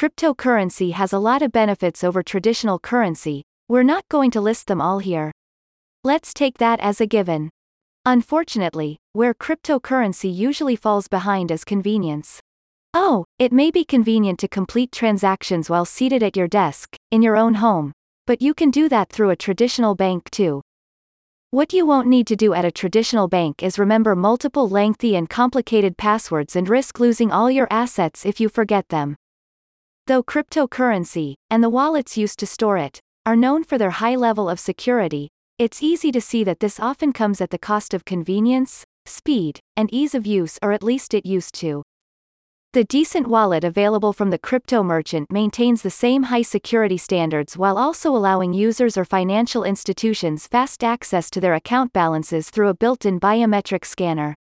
Cryptocurrency has a lot of benefits over traditional currency, we're not going to list them all here. Let's take that as a given. Unfortunately, where cryptocurrency usually falls behind is convenience. Oh, it may be convenient to complete transactions while seated at your desk, in your own home, but you can do that through a traditional bank too. What you won't need to do at a traditional bank is remember multiple lengthy and complicated passwords and risk losing all your assets if you forget them. Though cryptocurrency, and the wallets used to store it, are known for their high level of security, it's easy to see that this often comes at the cost of convenience, speed, and ease of use or at least it used to. The decent wallet available from the crypto merchant maintains the same high security standards while also allowing users or financial institutions fast access to their account balances through a built-in biometric scanner.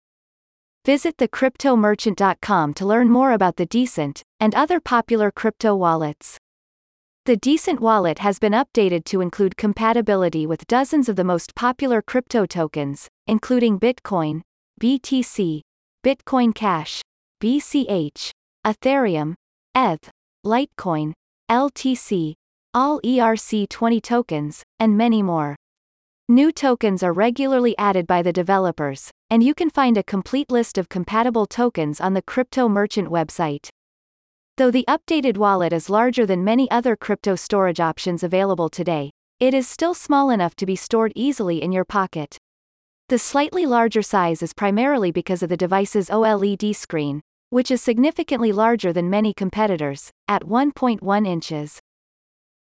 Visit thecryptomerchant.com to learn more about the Decent and other popular crypto wallets. The Decent wallet has been updated to include compatibility with dozens of the most popular crypto tokens, including Bitcoin, BTC, Bitcoin Cash, BCH, Ethereum, ETH, Litecoin, LTC, all ERC20 tokens, and many more. New tokens are regularly added by the developers, and you can find a complete list of compatible tokens on the Crypto Merchant website. Though the updated wallet is larger than many other crypto storage options available today, it is still small enough to be stored easily in your pocket. The slightly larger size is primarily because of the device's OLED screen, which is significantly larger than many competitors, at 1.1 inches.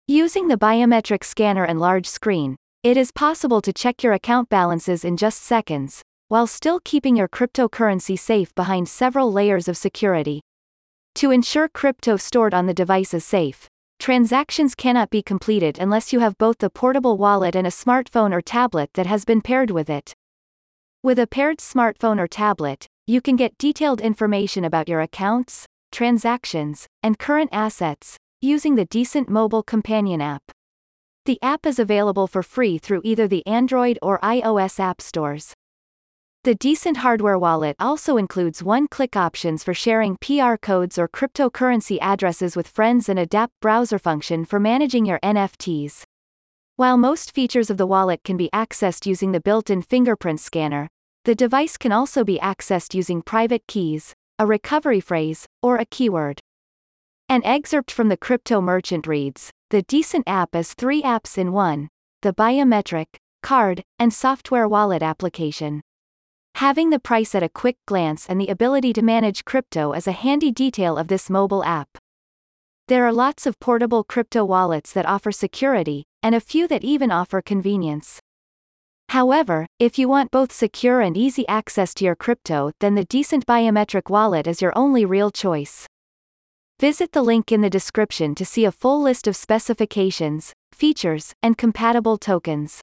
Using the biometric scanner and large screen, it is possible to check your account balances in just seconds, while still keeping your cryptocurrency safe behind several layers of security. To ensure crypto stored on the device is safe, transactions cannot be completed unless you have both the portable wallet and a smartphone or tablet that has been paired with it. With a paired smartphone or tablet, you can get detailed information about your accounts, transactions, and current assets, using the Decent Mobile Companion app. The app is available for free through either the Android or iOS app stores. The Decent hardware wallet also includes one-click options for sharing PR codes or cryptocurrency addresses with friends and a dApp browser function for managing your NFTs. While most features of the wallet can be accessed using the built-in fingerprint scanner, the device can also be accessed using private keys, a recovery phrase, or a keyword. An excerpt from the crypto merchant reads, the Decent app is three apps in one, the biometric, card, and software wallet application. Having the price at a quick glance and the ability to manage crypto is a handy detail of this mobile app. There are lots of portable crypto wallets that offer security, and a few that even offer convenience. However, if you want both secure and easy access to your crypto, then the Decent Biometric Wallet is your only real choice. Visit the link in the description to see a full list of specifications, features, and compatible tokens.